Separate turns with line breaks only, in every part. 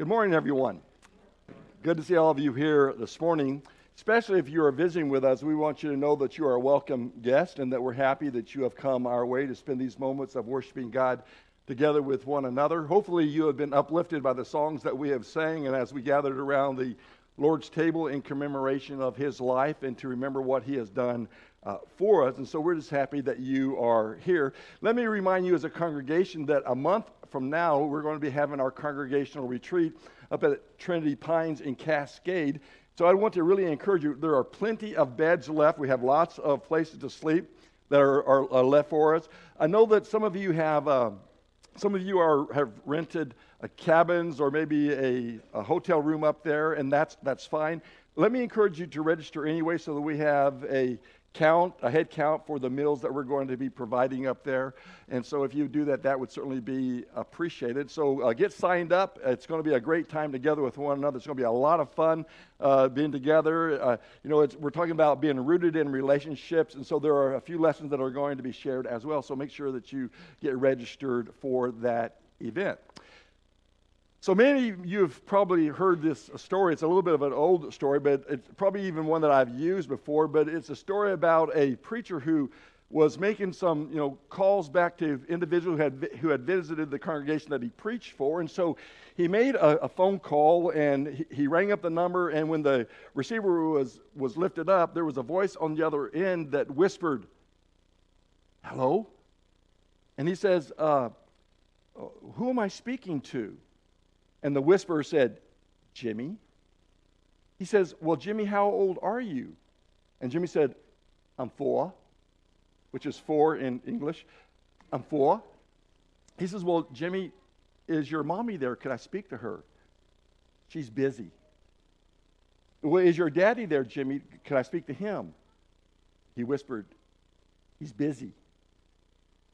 Good morning, everyone. Good to see all of you here this morning. Especially if you are visiting with us, we want you to know that you are a welcome guest and that we're happy that you have come our way to spend these moments of worshiping God together with one another. Hopefully, you have been uplifted by the songs that we have sang and as we gathered around the Lord's table in commemoration of his life and to remember what he has done uh, for us. And so we're just happy that you are here. Let me remind you as a congregation that a month from now, we're going to be having our congregational retreat up at Trinity Pines in Cascade. So I want to really encourage you. There are plenty of beds left. We have lots of places to sleep that are, are, are left for us. I know that some of you have, uh, some of you are, have rented cabins or maybe a, a hotel room up there, and that's, that's fine. Let me encourage you to register anyway so that we have a count, a head count for the meals that we're going to be providing up there. And so if you do that, that would certainly be appreciated. So uh, get signed up. It's going to be a great time together with one another. It's going to be a lot of fun uh, being together. Uh, you know, we're talking about being rooted in relationships. And so there are a few lessons that are going to be shared as well. So make sure that you get registered for that event. So many of you have probably heard this story. It's a little bit of an old story, but it's probably even one that I've used before. But it's a story about a preacher who was making some, you know, calls back to individuals who had, who had visited the congregation that he preached for. And so he made a, a phone call and he, he, rang up the number. And when the receiver was, was lifted up, there was a voice on the other end that whispered, Hello? And he says, uh, Who am I speaking to? And the whisperer said, Jimmy. He says, Well, Jimmy, how old are you? And Jimmy said, I'm four, which is four in English. I'm four. He says, Well, Jimmy, is your mommy there? Could I speak to her? She's busy. Well, is your daddy there, Jimmy? Could I speak to him? He whispered, He's busy.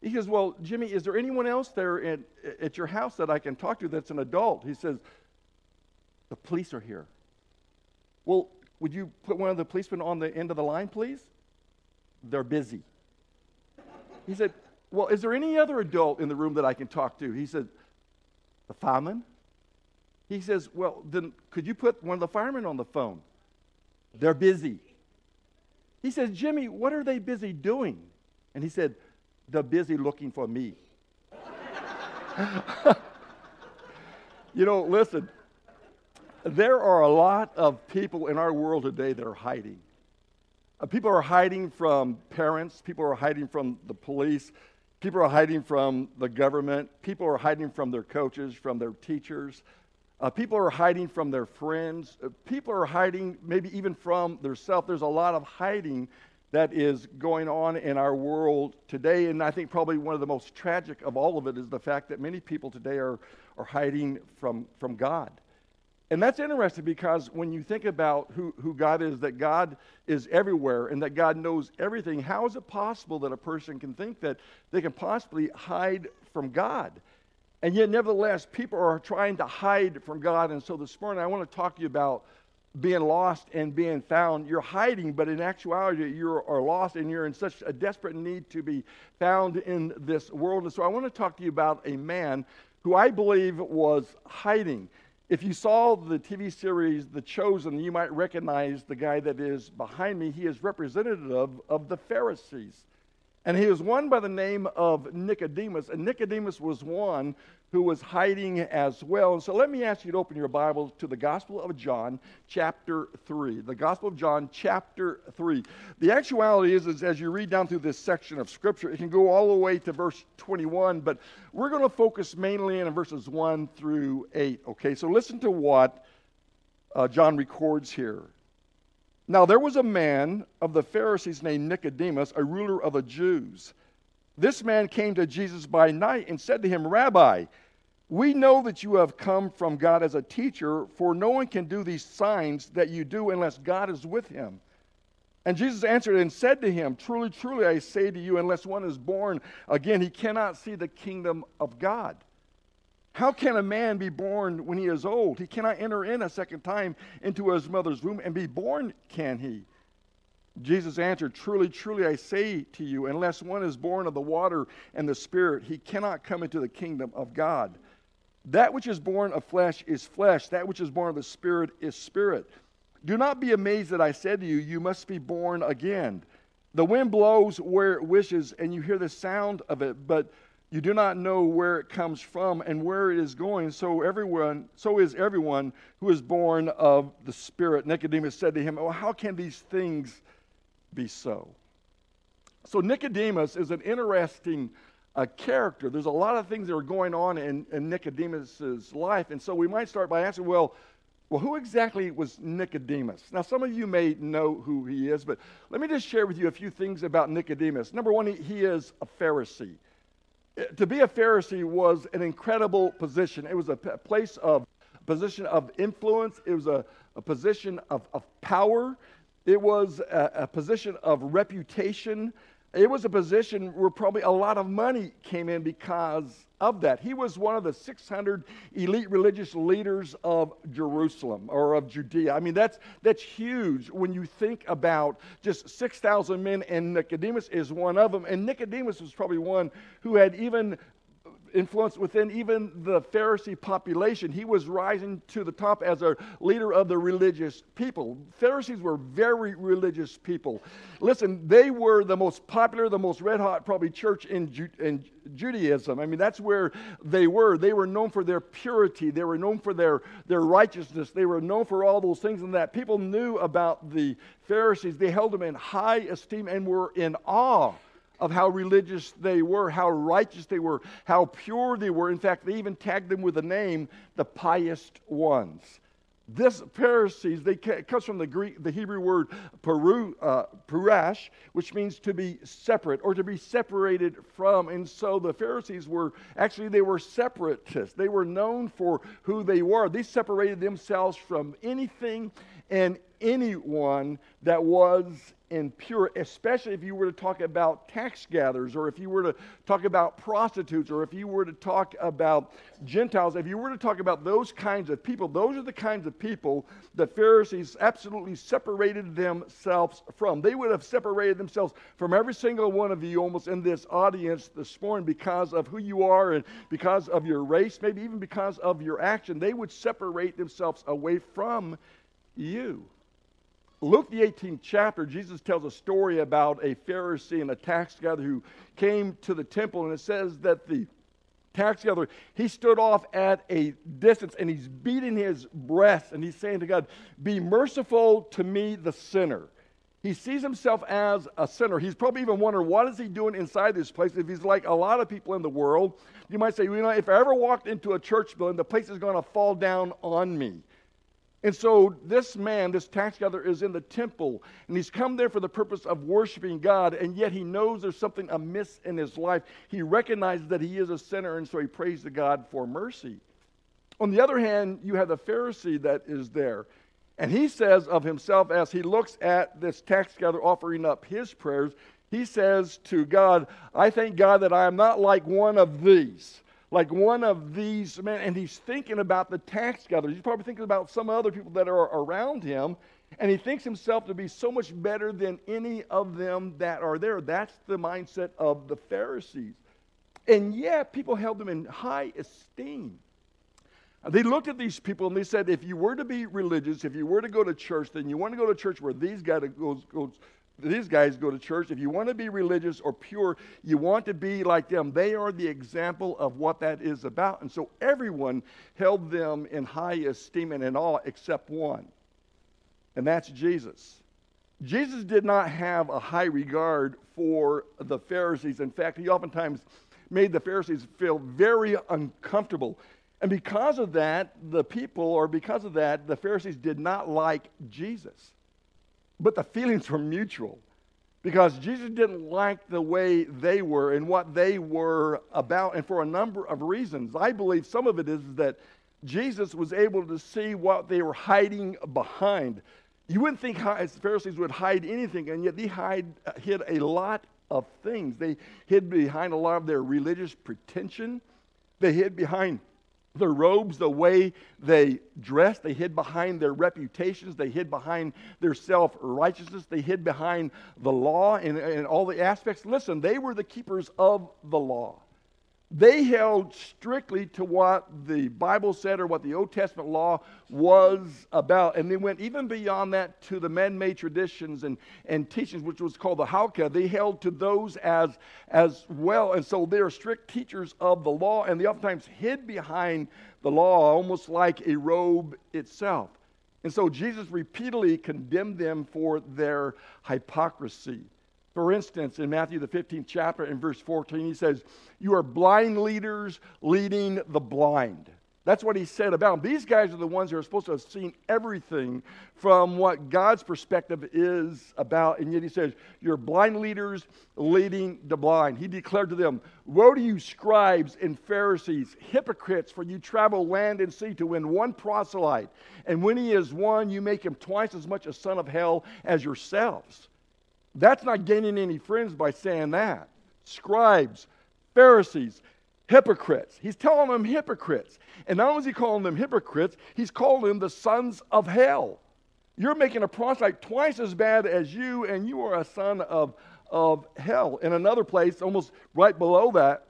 He says, Well, Jimmy, is there anyone else there at, at your house that I can talk to that's an adult? He says, The police are here. Well, would you put one of the policemen on the end of the line, please? They're busy. He said, Well, is there any other adult in the room that I can talk to? He said, The fireman? He says, Well, then could you put one of the firemen on the phone? They're busy. He says, Jimmy, what are they busy doing? And he said, they're busy looking for me. you know, listen, there are a lot of people in our world today that are hiding. Uh, people are hiding from parents, people are hiding from the police, people are hiding from the government, people are hiding from their coaches, from their teachers. Uh, people are hiding from their friends. Uh, people are hiding maybe even from themselves. There's a lot of hiding that is going on in our world today. And I think probably one of the most tragic of all of it is the fact that many people today are, are hiding from, from God. And that's interesting because when you think about who, who God is, that God is everywhere and that God knows everything, how is it possible that a person can think that they can possibly hide from God? And yet, nevertheless, people are trying to hide from God. And so this morning, I want to talk to you about being lost and being found. You're hiding, but in actuality, you are lost and you're in such a desperate need to be found in this world. And so I want to talk to you about a man who I believe was hiding. If you saw the TV series The Chosen, you might recognize the guy that is behind me. He is representative of, the Pharisees. And he was one by the name of Nicodemus. And Nicodemus was one who was hiding as well. So let me ask you to open your Bible to the Gospel of John, chapter 3. The Gospel of John, chapter 3. The actuality is, is as you read down through this section of Scripture, it can go all the way to verse 21, but we're going to focus mainly in verses 1 through 8. Okay, so listen to what uh, John records here. Now, there was a man of the Pharisees named Nicodemus, a ruler of the Jews. This man came to Jesus by night and said to him, Rabbi, we know that you have come from God as a teacher, for no one can do these signs that you do unless God is with him. And Jesus answered and said to him, Truly, truly, I say to you, unless one is born again, he cannot see the kingdom of God. How can a man be born when he is old? He cannot enter in a second time into his mother's womb and be born, can he? Jesus answered, Truly, truly, I say to you, unless one is born of the water and the Spirit, he cannot come into the kingdom of God. That which is born of flesh is flesh, that which is born of the Spirit is spirit. Do not be amazed that I said to you, You must be born again. The wind blows where it wishes, and you hear the sound of it, but you do not know where it comes from and where it is going. So everyone, so is everyone who is born of the Spirit. Nicodemus said to him, Oh, how can these things be so? So Nicodemus is an interesting uh, character. There's a lot of things that are going on in, in Nicodemus's life, and so we might start by asking, well, well, who exactly was Nicodemus? Now, some of you may know who he is, but let me just share with you a few things about Nicodemus. Number one, he, he is a Pharisee. Uh, to be a Pharisee was an incredible position. It was a place of position of influence. It was a, a position of, of power. It was a, a position of reputation. It was a position where probably a lot of money came in because of that. He was one of the 600 elite religious leaders of Jerusalem or of Judea. I mean, that's, that's huge when you think about just 6,000 men, and Nicodemus is one of them. And Nicodemus was probably one who had even influence within even the Pharisee population. He was rising to the top as a leader of the religious people. Pharisees were very religious people. Listen, they were the most popular, the most red hot, probably, church in, Ju- in Judaism. I mean, that's where they were. They were known for their purity, they were known for their, their righteousness, they were known for all those things and that. People knew about the Pharisees, they held them in high esteem and were in awe of how religious they were, how righteous they were, how pure they were. In fact, they even tagged them with a name, the pious ones. This Pharisees, they comes from the Greek, the Hebrew word peru, uh, purash, which means to be separate or to be separated from. And so the Pharisees were actually they were separatists. They were known for who they were. They separated themselves from anything and anyone that was impure, especially if you were to talk about tax gatherers, or if you were to talk about prostitutes, or if you were to talk about Gentiles, if you were to talk about those kinds of people, those are the kinds of people the Pharisees absolutely separated themselves from. They would have separated themselves from every single one of you almost in this audience this morning because of who you are and because of your race, maybe even because of your action. They would separate themselves away from you. Luke, the 18th chapter, Jesus tells a story about a Pharisee and a tax gatherer who came to the temple, and it says that the tax gatherer, he stood off at a distance and he's beating his breast and he's saying to God, Be merciful to me, the sinner. He sees himself as a sinner. He's probably even wondering, what is he doing inside this place? If he's like a lot of people in the world, you might say, you know, if I ever walked into a church building, the place is going to fall down on me. And so this man, this tax gatherer, is in the temple, and he's come there for the purpose of worshiping God, and yet he knows there's something amiss in his life. He recognizes that he is a sinner, and so he prays to God for mercy. On the other hand, you have the Pharisee that is there, and he says of himself as he looks at this tax gatherer offering up his prayers, he says to God, I thank God that I am not like one of these like one of these men, and he's thinking about the tax gatherers. He's probably thinking about some other people that are around him, and he thinks himself to be so much better than any of them that are there. That's the mindset of the Pharisees. And yet, people held them in high esteem. They looked at these people and they said, if you were to be religious, if you were to go to church, then you want to go to church where these guys goes, goes these guys go to church. If you want to be religious or pure, you want to be like them. They are the example of what that is about. And so everyone held them in high esteem and in awe except one, and that's Jesus. Jesus did not have a high regard for the Pharisees. In fact, he oftentimes made the Pharisees feel very uncomfortable. And because of that, the people, or because of that, the Pharisees did not like Jesus. But the feelings were mutual because Jesus didn't like the way they were and what they were about, and for a number of reasons. I believe some of it is that Jesus was able to see what they were hiding behind. You wouldn't think Pharisees would hide anything, and yet they hide, uh, hid a lot of things. They hid behind a lot of their religious pretension. They hid behind their robes, the way they dressed. They hid behind their reputations. They hid behind their self righteousness. They hid behind the law and, and all the aspects. Listen, they were the keepers of the law. They held strictly to what the Bible said or what the Old Testament law was about. And they went even beyond that to the man made traditions and, and teachings, which was called the Halakha. They held to those as, as well. And so they are strict teachers of the law, and they oftentimes hid behind the law, almost like a robe itself. And so Jesus repeatedly condemned them for their hypocrisy. For instance, in Matthew, the 15th chapter, in verse 14, he says, You are blind leaders leading the blind. That's what he said about them. These guys are the ones who are supposed to have seen everything from what God's perspective is about. And yet he says, You're blind leaders leading the blind. He declared to them, Woe to you, scribes and Pharisees, hypocrites, for you travel land and sea to win one proselyte. And when he is won, you make him twice as much a son of hell as yourselves. That's not gaining any friends by saying that. Scribes, Pharisees, hypocrites. He's telling them hypocrites. And not only is he calling them hypocrites, he's calling them the sons of hell. You're making a proselyte twice as bad as you, and you are a son of, of hell. In another place, almost right below that,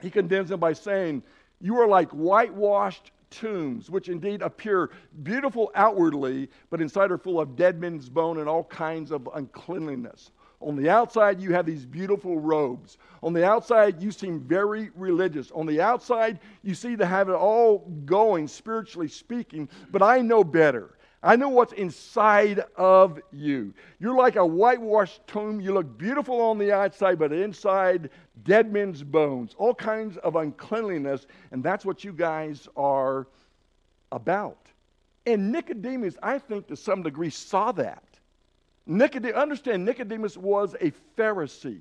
he condemns them by saying, You are like whitewashed tombs, which indeed appear beautiful outwardly, but inside are full of dead men's bone and all kinds of uncleanliness. On the outside, you have these beautiful robes. On the outside, you seem very religious. On the outside, you seem to have it all going, spiritually speaking, but I know better. I know what's inside of you. You're like a whitewashed tomb. You look beautiful on the outside, but inside, dead men's bones, all kinds of uncleanliness, and that's what you guys are about. And Nicodemus, I think to some degree, saw that. Nicodemus, understand, Nicodemus was a Pharisee.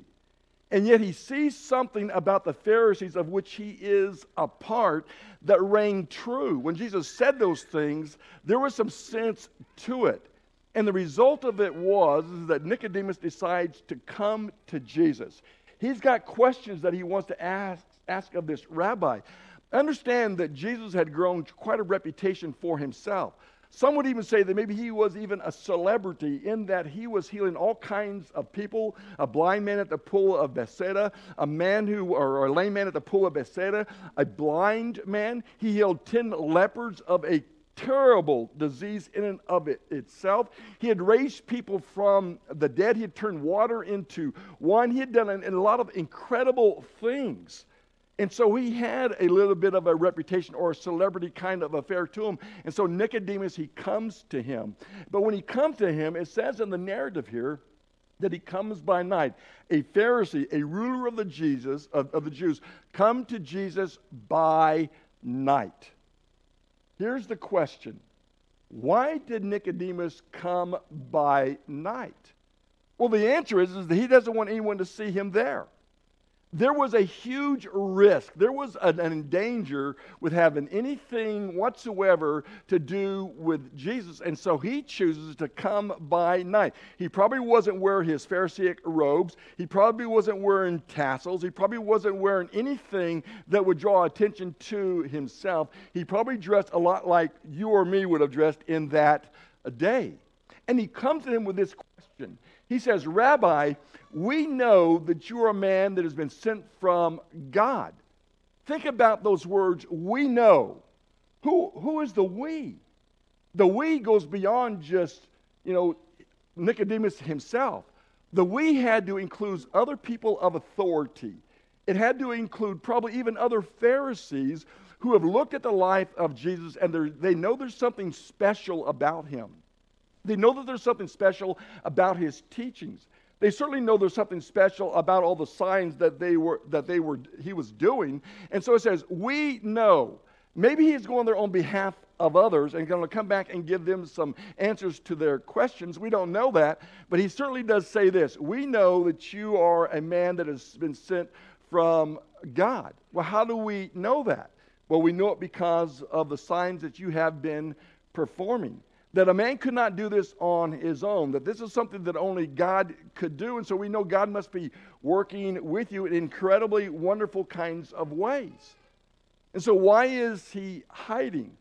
And yet he sees something about the Pharisees of which he is a part that rang true. When Jesus said those things, there was some sense to it. And the result of it was that Nicodemus decides to come to Jesus. He's got questions that he wants to ask, ask of this rabbi. Understand that Jesus had grown quite a reputation for himself. Some would even say that maybe he was even a celebrity in that he was healing all kinds of people a blind man at the pool of Bethsaida, a man who, or a lame man at the pool of Bethsaida, a blind man. He healed 10 lepers of a terrible disease in and of it itself. He had raised people from the dead, he had turned water into wine, he had done a, a lot of incredible things. And so he had a little bit of a reputation or a celebrity kind of affair to him. And so Nicodemus, he comes to him. But when he comes to him, it says in the narrative here that he comes by night. A Pharisee, a ruler of the Jesus of, of the Jews, come to Jesus by night. Here's the question. Why did Nicodemus come by night? Well, the answer is, is that he doesn't want anyone to see him there there was a huge risk. There was an, an, danger with having anything whatsoever to do with Jesus. And so he chooses to come by night. He probably wasn't wearing his Pharisaic robes. He probably wasn't wearing tassels. He probably wasn't wearing anything that would draw attention to himself. He probably dressed a lot like you or me would have dressed in that day. And he comes to him with this question. He says, Rabbi, we know that you are a man that has been sent from God. Think about those words, we know. Who, who is the we? The we goes beyond just, you know, Nicodemus himself. The we had to include other people of authority. It had to include probably even other Pharisees who have looked at the life of Jesus and they know there's something special about him. They know that there's something special about his teachings. They certainly know there's something special about all the signs that they were that they were he was doing. And so it says, "We know." Maybe he's going there on behalf of others and going to come back and give them some answers to their questions. We don't know that, but he certainly does say this. We know that you are a man that has been sent from God. Well, how do we know that? Well, we know it because of the signs that you have been performing that a man could not do this on his own, that this is something that only God could do. And so we know God must be working with you in incredibly wonderful kinds of ways. And so, why is he hiding?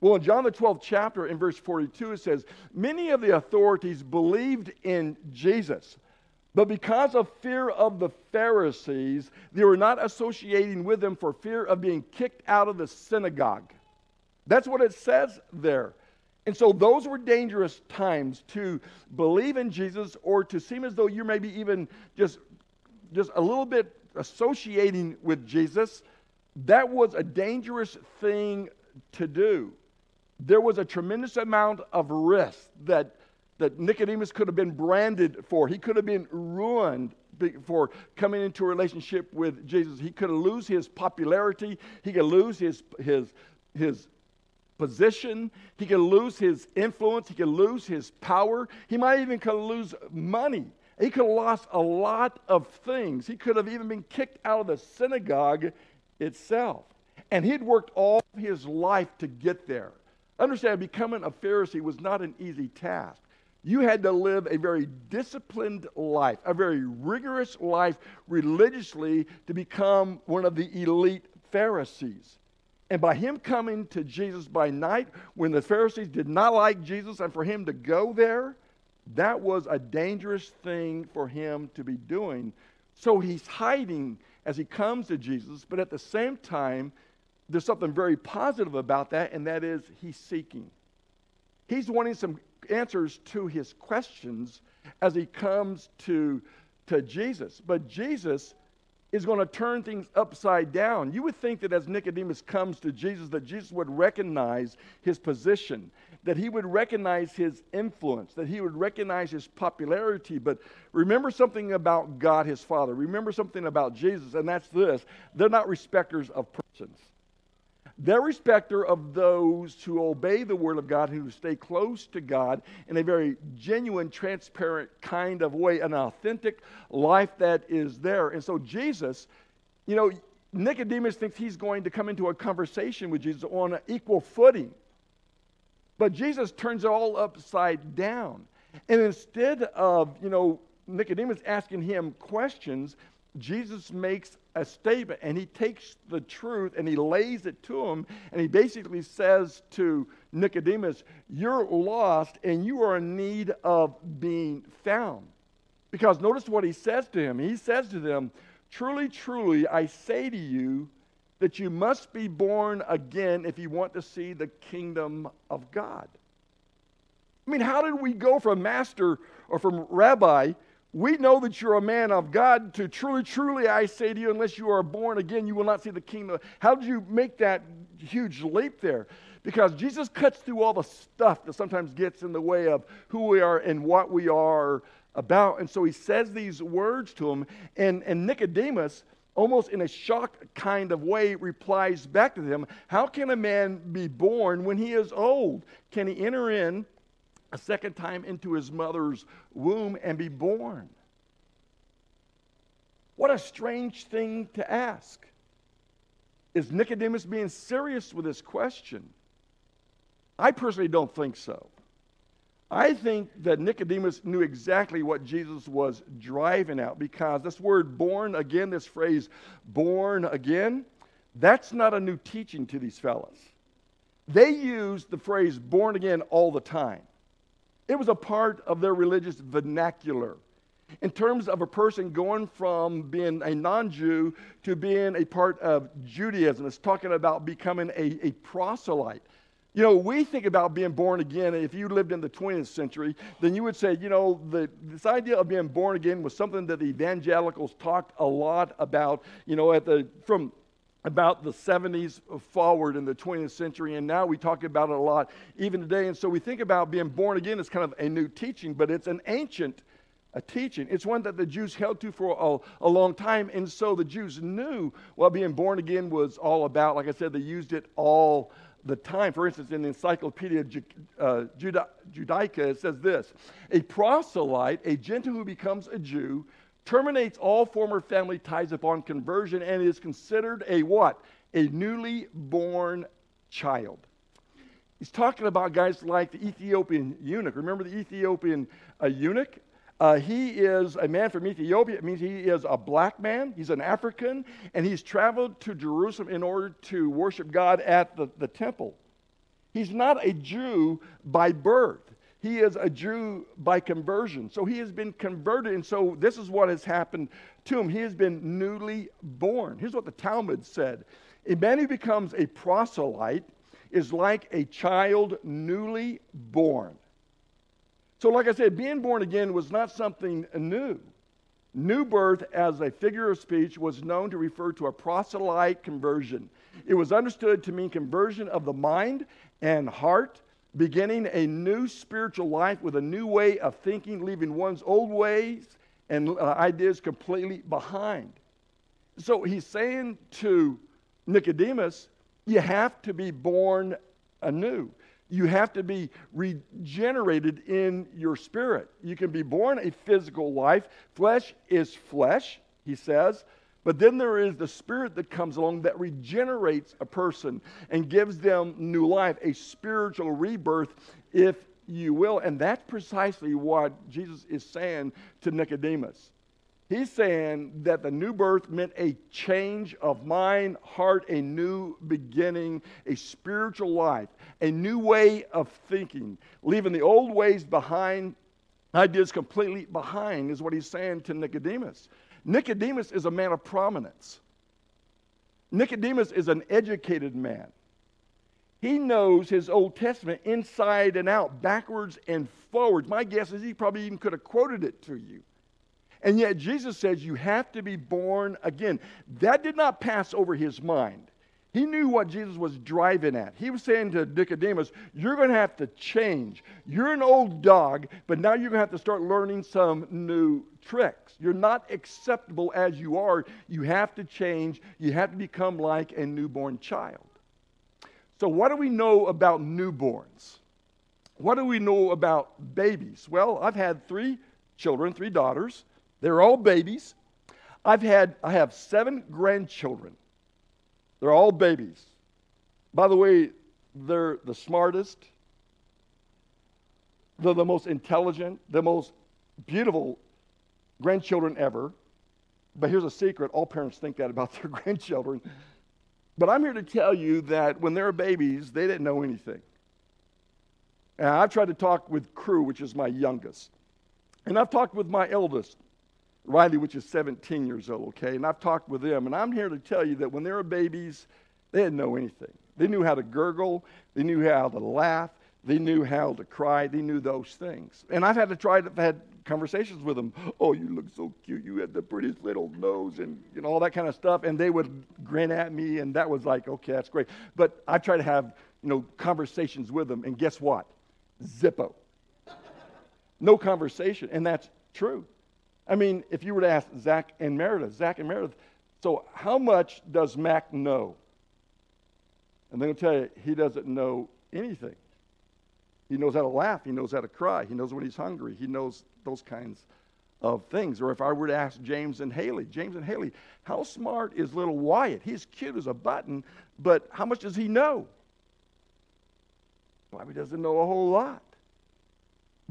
Well, in John the 12th chapter, in verse 42, it says, Many of the authorities believed in Jesus, But because of fear of the Pharisees, they were not associating with them for fear of being kicked out of the synagogue. That's what it says there. And so those were dangerous times to believe in Jesus or to seem as though you're maybe even just, just a little bit associating with Jesus. That was a dangerous thing to do. There was a tremendous amount of risk that that Nicodemus could have been branded for. He could have been ruined for coming into a relationship with Jesus. He could lose his popularity. He could lose his, his, his position. He could lose his influence. He could lose his power. He might even could lose money. He could have lost a lot of things. He could have even been kicked out of the synagogue itself. And he'd worked all his life to get there. Understand, becoming a Pharisee was not an easy task. You had to live a very disciplined life, a very rigorous life religiously to become one of the elite Pharisees. And by him coming to Jesus by night, when the Pharisees did not like Jesus, and for him to go there, that was a dangerous thing for him to be doing. So he's hiding as he comes to Jesus, but at the same time, there's something very positive about that, and that is he's seeking. He's wanting some answers to his questions as he comes to, to Jesus. But Jesus is going to turn things upside down. You would think that as Nicodemus comes to Jesus, that Jesus would recognize his position, that he would recognize his influence, that he would recognize his popularity. But remember something about God, his Father. Remember something about Jesus, and that's this they're not respecters of persons. They're respecter of those who obey the Word of God, who stay close to God in a very genuine, transparent kind of way, an authentic life that is there. And so, Jesus, you know, Nicodemus thinks he's going to come into a conversation with Jesus on an equal footing. But Jesus turns it all upside down. And instead of, you know, Nicodemus asking him questions, Jesus makes a statement and he takes the truth and he lays it to him and he basically says to Nicodemus, You're lost and you are in need of being found. Because notice what he says to him. He says to them, Truly, truly, I say to you that you must be born again if you want to see the kingdom of God. I mean, how did we go from master or from rabbi we know that you're a man of God. To truly, truly, I say to you, unless you are born again, you will not see the kingdom. How did you make that huge leap there? Because Jesus cuts through all the stuff that sometimes gets in the way of who we are and what we are about. And so he says these words to him, and, and Nicodemus, almost in a shocked kind of way, replies back to them How can a man be born when he is old? Can he enter in a second time into his mother's womb and be born. What a strange thing to ask. Is Nicodemus being serious with this question? I personally don't think so. I think that Nicodemus knew exactly what Jesus was driving at because this word born again, this phrase born again, that's not a new teaching to these fellas. They use the phrase born again all the time. It was a part of their religious vernacular. In terms of a person going from being a non Jew to being a part of Judaism, it's talking about becoming a, a proselyte. You know, we think about being born again. If you lived in the 20th century, then you would say, you know, the, this idea of being born again was something that the evangelicals talked a lot about, you know, at the, from about the 70s forward in the 20th century, and now we talk about it a lot even today. And so we think about being born again as kind of a new teaching, but it's an ancient a teaching. It's one that the Jews held to for a, a, long time, and so the Jews knew what being born again was all about. Like I said, they used it all the time. For instance, in the Encyclopedia uh, Judaica, it says this A proselyte, a Gentile who becomes a Jew, terminates all former family ties upon conversion and is considered a what? A newly born child. He's talking about guys like the Ethiopian eunuch. Remember the Ethiopian uh, eunuch? Uh, he is a man from Ethiopia. It means he is a black man. He's an African, and he's traveled to Jerusalem in order to worship God at the, the temple. He's not a Jew by birth. He is a Jew by conversion. So he has been converted. And so this is what has happened to him. He has been newly born. Here's what the Talmud said A man who becomes a proselyte is like a child newly born. So, like I said, being born again was not something new. New birth, as a figure of speech, was known to refer to a proselyte conversion. It was understood to mean conversion of the mind and heart, beginning a new spiritual life with a new way of thinking, leaving one's old ways and uh, ideas completely behind. So he's saying to Nicodemus, you have to be born anew. You have to be regenerated in your spirit. You can be born a physical life. Flesh is flesh, he says. But then there is the spirit that comes along that regenerates a person and gives them new life, a spiritual rebirth, if you will. And that's precisely what Jesus is saying to Nicodemus. He's saying that the new birth meant a change of mind, heart, a new beginning, a spiritual life, a new way of thinking, leaving the old ways behind, ideas completely behind, is what he's saying to Nicodemus. Nicodemus is a man of prominence. Nicodemus is an educated man. He knows his Old Testament inside and out, backwards and forwards. My guess is he probably even could have quoted it to you. And yet Jesus says you have to be born again. That did not pass over his mind. He knew what Jesus was driving at. He was saying to Nicodemus, You're going to have to change. You're an old dog, but now you're going to have to start learning some new tricks. You're not acceptable as you are. You have to change. You have to become like a newborn child. So, what do we know about newborns? What do we know about babies? Well, I've had three children, three daughters. They're all babies. I've had, I have seven grandchildren. They're all babies. By the way, they're the smartest, they're the most intelligent, the most beautiful grandchildren ever. But here's a secret all parents think that about their grandchildren. But I'm here to tell you that when they were babies, they didn't know anything. And I've tried to talk with Crew, which is my youngest. And I've talked with my eldest, Riley, which is 17 years old, okay? And I've talked with them, and I'm here to tell you that when they were babies, they didn't know anything. They knew how to gurgle, they knew how to laugh, they knew how to cry, they knew those things. And I've had to try to have had conversations with them. Oh, you look so cute. You had the prettiest little nose and you know all that kind of stuff. And they would grin at me, and that was like, okay, that's great. But I try to have you know conversations with them, and guess what? Zippo. no conversation, and that's true. I mean, if you were to ask Zach and Meredith, Zach and Meredith, so how much does Mac know? And they'll tell you he doesn't know anything. He knows how to laugh. He knows how to cry. He knows when he's hungry. He knows those kinds of things. Or if I were to ask James and Haley, James and Haley, how smart is little Wyatt? He's cute as a button, but how much does he know? Well, he doesn't know a whole lot.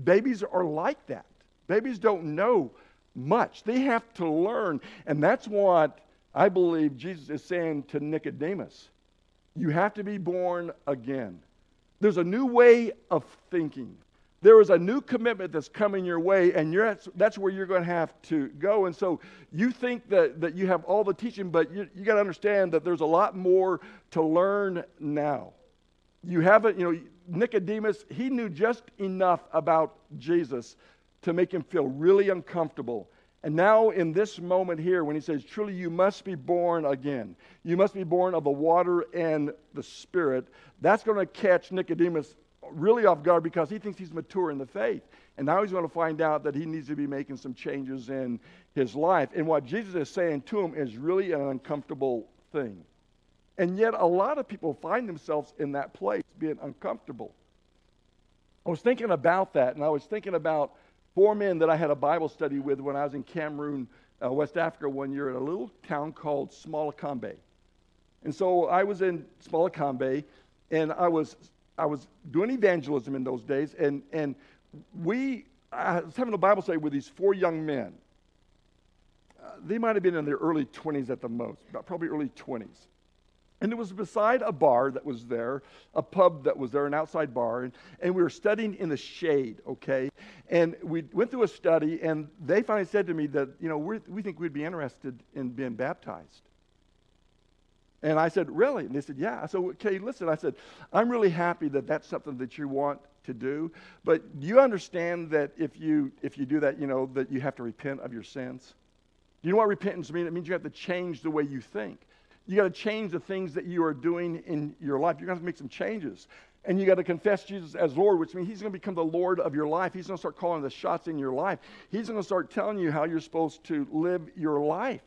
Babies are like that. Babies don't know much. They have to learn. And that's what I believe Jesus is saying to Nicodemus. You have to be born again. There's a new way of thinking. There is a new commitment that's coming your way, and that's, where you're going to have to go. And so you think that, that you have all the teaching, but you, you got to understand that there's a lot more to learn now. You haven't, you know, Nicodemus, he knew just enough about Jesus to make him feel really uncomfortable. And now, in this moment here, when he says, Truly, you must be born again, you must be born of the water and the Spirit, that's going to catch Nicodemus really off guard because he thinks he's mature in the faith. And now he's going to find out that he needs to be making some changes in his life. And what Jesus is saying to him is really an uncomfortable thing. And yet, a lot of people find themselves in that place, being uncomfortable. I was thinking about that, and I was thinking about four men that I had a Bible study with when I was in Cameroon, uh, West Africa, one year in a little town called Smalakambe. And so I was in Smalakambe, and I was I was doing evangelism in those days, and and we I was having a Bible study with these four young men. Uh, they might have been in their early 20s at the most, probably early 20s. And it was beside a bar that was there, a pub that was there, an outside bar. And, and we were studying in the shade, okay? And we went through a study, and they finally said to me that, you know, we think we'd be interested in being baptized. And I said, Really? And they said, Yeah. So, okay, listen, I said, I'm really happy that that's something that you want to do. But do you understand that if you, if you do that, you know, that you have to repent of your sins? Do you know what repentance means? It means you have to change the way you think. You got to change the things that you are doing in your life. You're going to make some changes. And you got to confess Jesus as Lord, which means He's going to become the Lord of your life. He's going to start calling the shots in your life. He's going to start telling you how you're supposed to live your life.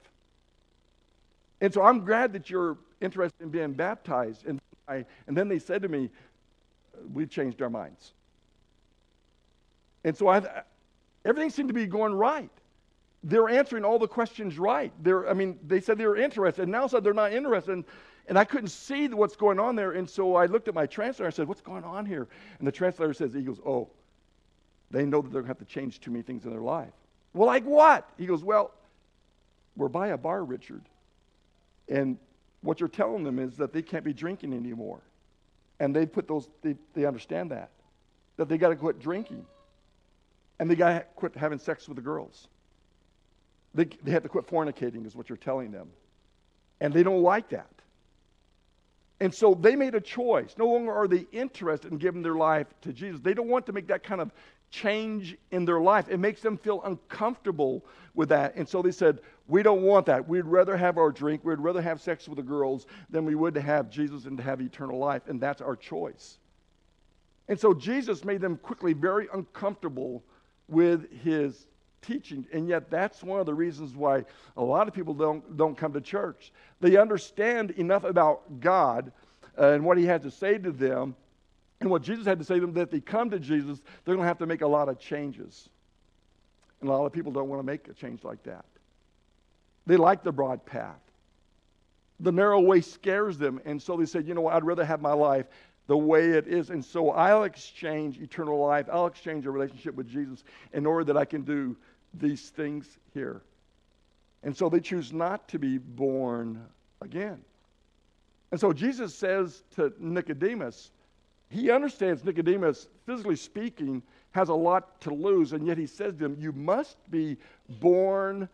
And so I'm glad that you're interested in being baptized. And, I, and then they said to me, We've changed our minds. And so I, everything seemed to be going right. They're answering all the questions right. They're, I mean, they said they were interested, and now said they're not interested. And, and I couldn't see what's going on there. And so I looked at my translator. And I said, What's going on here? And the translator says, He goes, Oh, they know that they're going to have to change too many things in their life. Well, like what? He goes, Well, we're by a bar, Richard. And what you're telling them is that they can't be drinking anymore. And they put those, they, they understand that. That they got to quit drinking. And they got to quit having sex with the girls. They, they have to quit fornicating, is what you're telling them. And they don't like that. And so they made a choice. No longer are they interested in giving their life to Jesus. They don't want to make that kind of change in their life. It makes them feel uncomfortable with that. And so they said, We don't want that. We'd rather have our drink. We'd rather have sex with the girls than we would to have Jesus and to have eternal life. And that's our choice. And so Jesus made them quickly very uncomfortable with his teaching. And yet, that's one of the reasons why a lot of people don't, don't come to church. They understand enough about God uh, and what he has to say to them and what Jesus had to say to them that if they come to Jesus, they're going to have to make a lot of changes. And a lot of people don't want to make a change like that. They like the broad path. The narrow way scares them. And so they said, you know what, I'd rather have my life the way it is. And so I'll exchange eternal life, I'll exchange a relationship with Jesus in order that I can do these things here. And so they choose not to be born again. And so Jesus says to Nicodemus, he understands Nicodemus, physically speaking, has a lot to lose, and yet he says to him, You must be born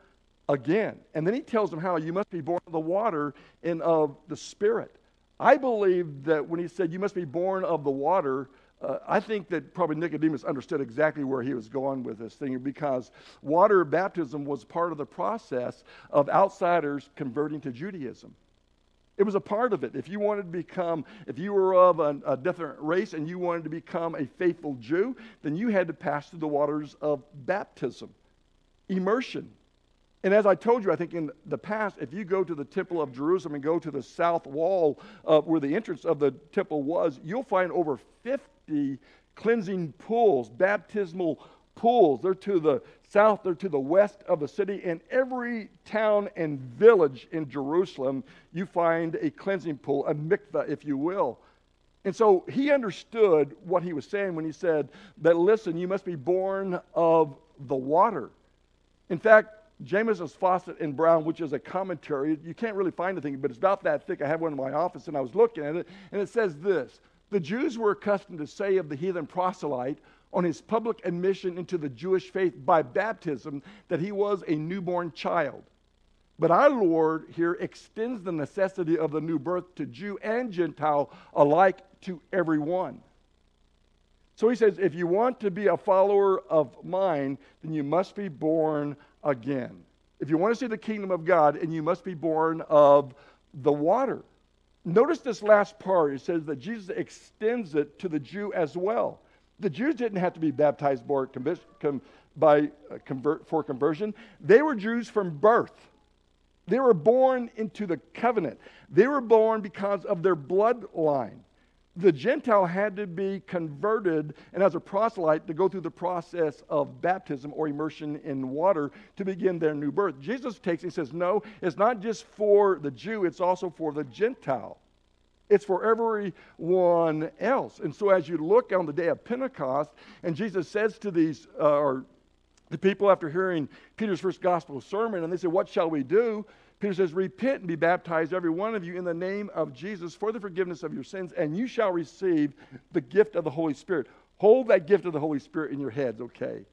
again. And then he tells him how you must be born of the water and of the Spirit. I believe that when he said, You must be born of the water, uh, I think that probably Nicodemus understood exactly where he was going with this thing because water baptism was part of the process of outsiders converting to Judaism. It was a part of it. If you wanted to become, if you were of a, a, different race and you wanted to become a faithful Jew, then you had to pass through the waters of baptism, immersion. And as I told you, I think in the past, if you go to the Temple of Jerusalem and go to the south wall of where the entrance of the temple was, you'll find over 50 cleansing pools, baptismal pools. They're to the south, they're to the west of the city. In every town and village in Jerusalem, you find a cleansing pool, a mikveh, if you will. And so he understood what he was saying when he said that, listen, you must be born of the water. In fact, Jamieson Fausset and Brown, which is a commentary, you can't really find anything, but it's about that thick. I have one in my office and I was looking at it, and it says this The Jews were accustomed to say of the heathen proselyte, on his public admission into the Jewish faith by baptism that he was a newborn child. But our Lord here extends the necessity of the new birth to Jew and Gentile alike to everyone. So he says, if you want to be a follower of mine, then you must be born again. If you want to see the kingdom of God, and you must be born of the water. Notice this last part. It says that Jesus extends it to the Jew as well. The Jews didn't have to be baptized by uh, convert, for conversion. They were Jews from birth. They were born into the covenant. They were born because of their bloodline. The Gentile had to be converted and, as a proselyte, to go through the process of baptism or immersion in water to begin their new birth. Jesus takes and says, No, it's not just for the Jew, it's also for the Gentile. It's for everyone else. And so as you look on the day of Pentecost, and Jesus says to these, uh, or the people after hearing Peter's first gospel sermon, and they say, What shall we do? Peter says, Repent and be baptized, every one of you, in the name of Jesus for the forgiveness of your sins, and you shall receive the gift of the Holy Spirit. Hold that gift of the Holy Spirit in your heads, okay?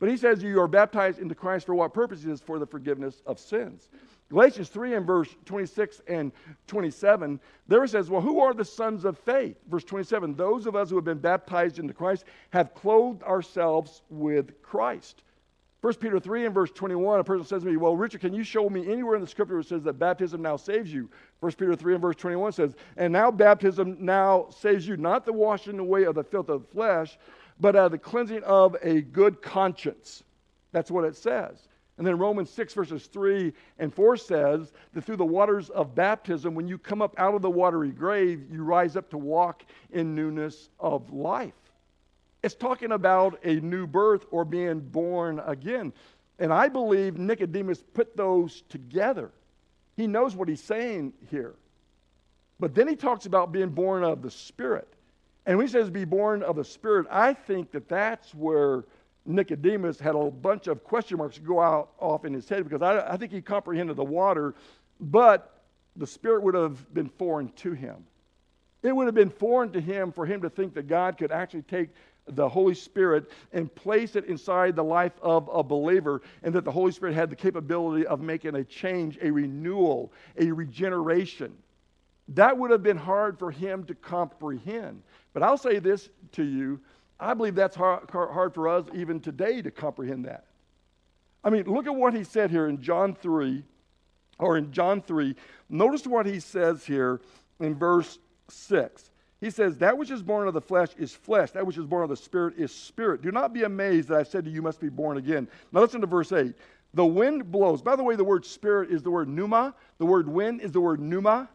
But he says you are baptized into Christ for what purpose? It is for the forgiveness of sins. Galatians 3 and verse 26 and 27, there it says, Well, who are the sons of faith? Verse 27, those of us who have been baptized into Christ have clothed ourselves with Christ. 1 Peter 3 and verse 21, a person says to me, Well, Richard, can you show me anywhere in the scripture it says that baptism now saves you? 1 Peter 3 and verse 21 says, And now baptism now saves you, not the washing away of the filth of the flesh, but uh, the cleansing of a good conscience. That's what it says. And then Romans 6, verses 3 and 4 says that through the waters of baptism, when you come up out of the watery grave, you rise up to walk in newness of life. It's talking about a new birth or being born again. And I believe Nicodemus put those together. He knows what he's saying here. But then he talks about being born of the Spirit. And when he says be born of the Spirit, I think that that's where Nicodemus had a bunch of question marks go out off in his head because I, I think he comprehended the water, but the Spirit would have been foreign to him. It would have been foreign to him for him to think that God could actually take the Holy Spirit and place it inside the life of a believer, and that the Holy Spirit had the capability of making a change, a renewal, a regeneration. That would have been hard for him to comprehend. But I'll say this to you I believe that's hard, hard for us even today to comprehend that. I mean, look at what he said here in John 3, or in John 3. Notice what he says here in verse 6. He says, That which is born of the flesh is flesh, that which is born of the spirit is spirit. Do not be amazed that I said to you, you must be born again. Now listen to verse 8. The wind blows. By the way, the word spirit is the word pneuma. The word wind is the word pneuma.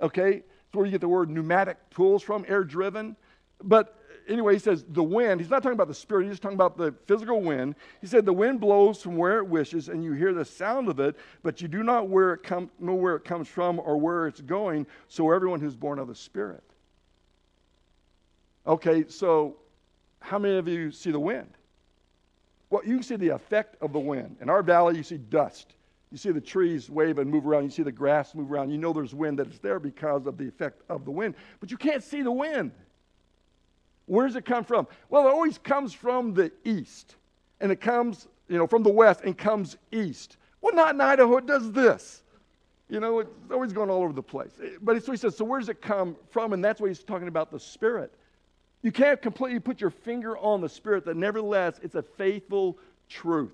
Okay? It's where you get the word pneumatic tools from, air driven. But anyway, he says the wind, he's not talking about the spirit, he's just talking about the physical wind. He said the wind blows from where it wishes, and you hear the sound of it, but you do not where it know where it comes from or where it's going. So everyone who's born of the Spirit. Okay, so how many of you see the wind? Well, you can see the effect of the wind. In our valley, you see dust. You see the trees wave and move around. You see the grass move around. You know there's wind that is there because of the effect of the wind. But you can't see the wind. Where does it come from? Well, it always comes from the east. And it comes, you know, from the west and comes east. Well, not in Idaho. It does this. You know, it's always going all over the place. Eh, but so he says, so where does it come from? And that's why he's talking about the Spirit. You can't completely put your finger on the Spirit, but nevertheless, it's a faithful truth.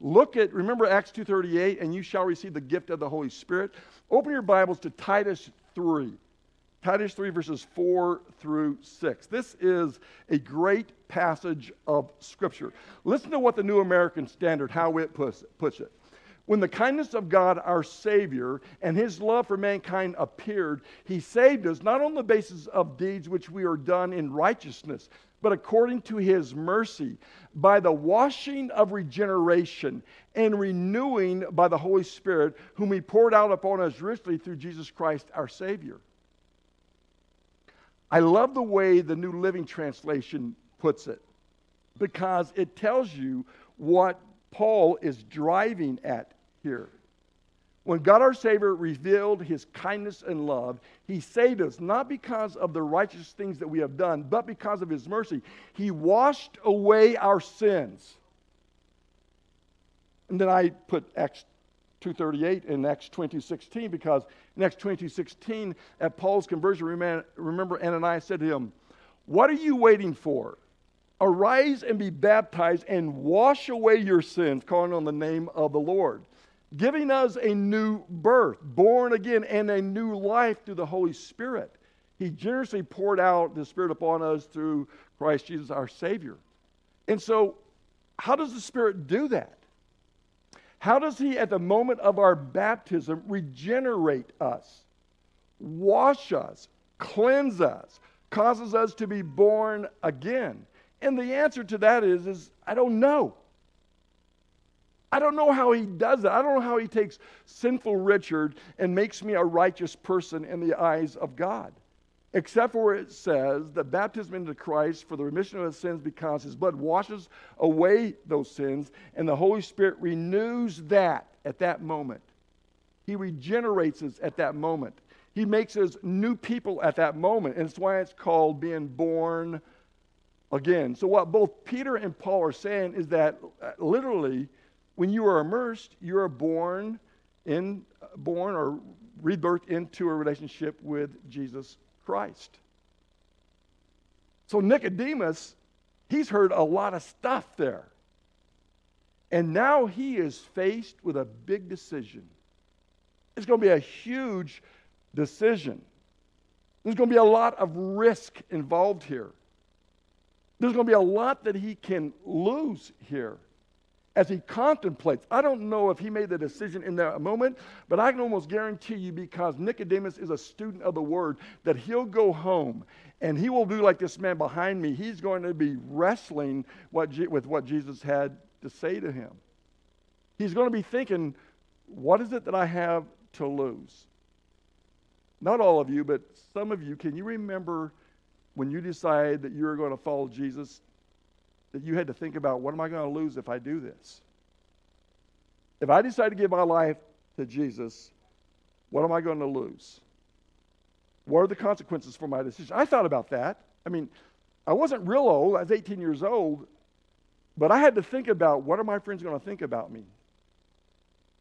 Look at, remember Acts 2.38, and you shall receive the gift of the Holy Spirit. Open your Bibles to Titus 3. Titus 3, verses 4 through 6. This is a great passage of Scripture. Listen to what the New American Standard, how it puts it. When the kindness of God, our Savior, and His love for mankind appeared, He saved us not on the basis of deeds which we are done in righteousness, but according to His mercy, by the washing of regeneration and renewing by the Holy Spirit, whom He poured out upon us richly through Jesus Christ our Savior. I love the way the New Living Translation puts it because it tells you what Paul is driving at here. When God our Savior revealed his kindness and love, he saved us not because of the righteous things that we have done, but because of his mercy. He washed away our sins. And then I put Acts 2.38 and Acts 2016 because in Acts 22.16 at Paul's conversion, remember Ananias said to him, What are you waiting for? Arise and be baptized and wash away your sins, calling on the name of the Lord giving us a new birth, born again, and a new life through the Holy Spirit. He generously poured out the Spirit upon us through Christ Jesus, our Savior. And so, how does the Spirit do that? How does He, at the moment of our baptism, regenerate us, wash us, cleanse us, causes us to be born again? And the answer to that is, is I don't know. I don't know how he does it. I don't know how he takes sinful Richard and makes me a righteous person in the eyes of God. Except for where it says that baptism into Christ for the remission of sins because his blood washes away those sins and the Holy Spirit renews that at that moment. He regenerates us at that moment. He makes us new people at that moment. And it's why it's called being born again. So, what both Peter and Paul are saying is that uh, literally, when you are immersed, you are born in born or rebirth into a relationship with Jesus Christ. So Nicodemus, he's heard a lot of stuff there. And now he is faced with a big decision. It's going to be a huge decision. There's going to be a lot of risk involved here. There's going to be a lot that he can lose here as he contemplates. I don't know if he made the decision in that moment, but I can almost guarantee you, because Nicodemus is a student of the word, that he'll go home and he will do like this man behind me. He's going to be wrestling what, with what Jesus had to say to him. He's going to be thinking, what is it that I have to lose? Not all of you, but some of you, can you remember when you decided that you were going to follow Jesus, that you had to think about what am I going to lose if I do this? If I decide to give my life to Jesus, what am I going to lose? What are the consequences for my decision? I thought about that. I mean, I wasn't real old, I was 18 years old, but I had to think about what are my friends going to think about me?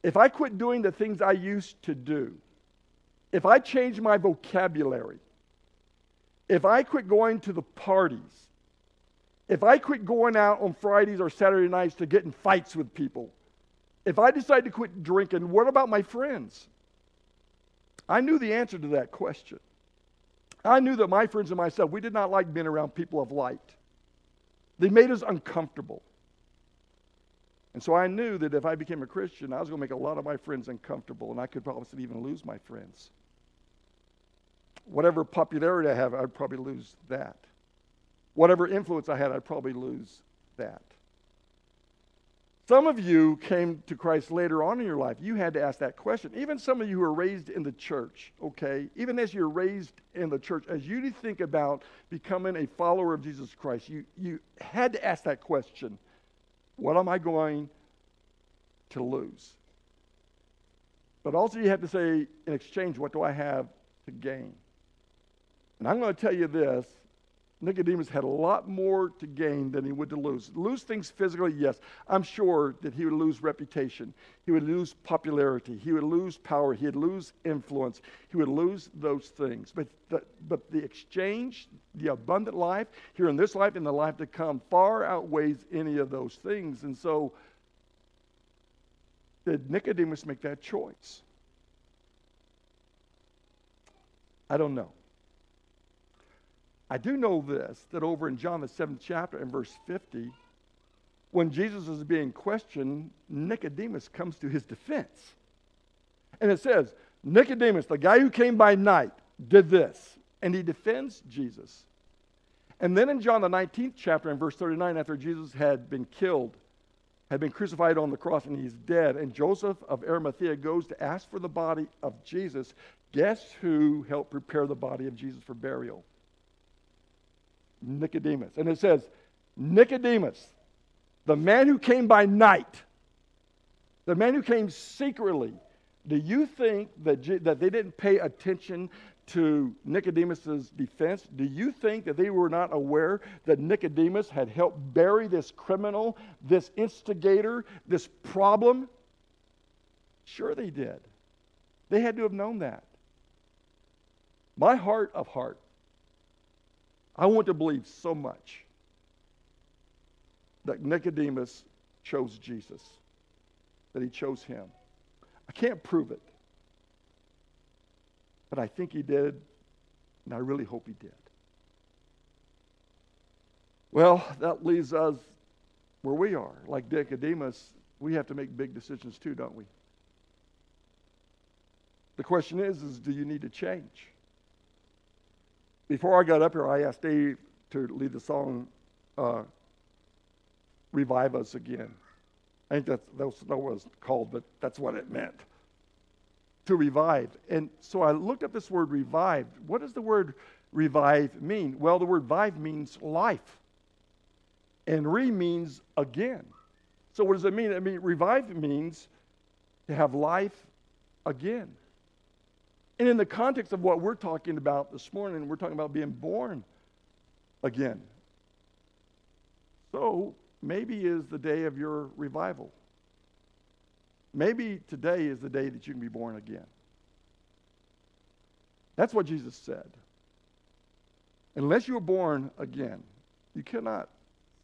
If I quit doing the things I used to do, if I change my vocabulary, if I quit going to the parties, if I quit going out on Fridays or Saturday nights to get in fights with people, if I decide to quit drinking, what about my friends? I knew the answer to that question. I knew that my friends and myself, we did not like being around people of light. They made us uncomfortable. And so I knew that if I became a Christian, I was going to make a lot of my friends uncomfortable, and I could probably even lose my friends. Whatever popularity I have, I'd probably lose that. Whatever influence I had, I'd probably lose that. Some of you came to Christ later on in your life. You had to ask that question. Even some of you who are raised in the church, okay? Even as you're raised in the church, as you think about becoming a follower of Jesus Christ, you, you had to ask that question What am I going to lose? But also, you have to say, in exchange, what do I have to gain? And I'm going to tell you this Nicodemus had a lot more to gain than he would to lose. Lose things physically, yes. I'm sure that he would lose reputation. He would lose popularity. He would lose power. He would lose influence. He would lose those things. But the, but the exchange, the abundant life, here in this life and the life to come, far outweighs any of those things. And so, did Nicodemus make that choice? I don't know. I do know this that over in John, the seventh chapter, and verse 50, when Jesus is being questioned, Nicodemus comes to his defense. And it says, Nicodemus, the guy who came by night, did this. And he defends Jesus. And then in John, the 19th chapter, and verse 39, after Jesus had been killed, had been crucified on the cross, and he's dead, and Joseph of Arimathea goes to ask for the body of Jesus, guess who helped prepare the body of Jesus for burial? Nicodemus. And it says, Nicodemus, the man who came by night, the man who came secretly, do you think that, that they didn't pay attention to Nicodemus's defense? Do you think that they were not aware that Nicodemus had helped bury this criminal, this instigator, this problem? Sure, they did. They had to have known that. My heart of heart I want to believe so much that Nicodemus chose Jesus, that he chose him. I can't prove it, but I think he did, and I really hope he did. Well, that leaves us where we are. Like Nicodemus, we have to make big decisions too, don't we? The question is, is do you need to change? Before I got up here, I asked Dave to lead the song, uh, Revive Us Again. I think that's, that's what it was called, but that's what it meant. To revive. And so I looked up this word revive. What does the word revive mean? Well, the word vive means life. And re means again. So what does it mean? I mean, revive means to have life again. And in the context of what we're talking about this morning, we're talking about being born again. So maybe is the day of your revival. Maybe today is the day that you can be born again. That's what Jesus said. Unless you are born again, you cannot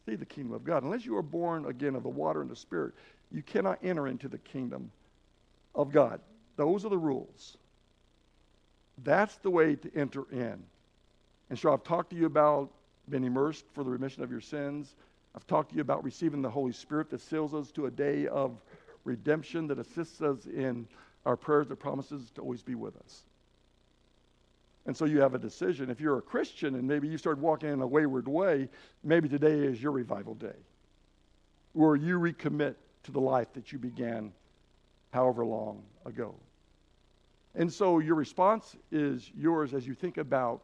see the kingdom of God. Unless you are born again of the water and the spirit, you cannot enter into the kingdom of God. Those are the rules. That's the way to enter in. And so I've talked to you about being immersed for the remission of your sins. I've talked to you about receiving the Holy Spirit that seals us to a day of redemption, that assists us in our prayers, that promises to always be with us. And so you have a decision. If you're a Christian and maybe you started walking in a wayward way, maybe today is your revival day, where you recommit to the life that you began however long ago. And so your response is yours as you think about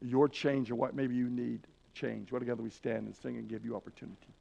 your change and what maybe you need to change. What together we stand and sing and give you opportunity.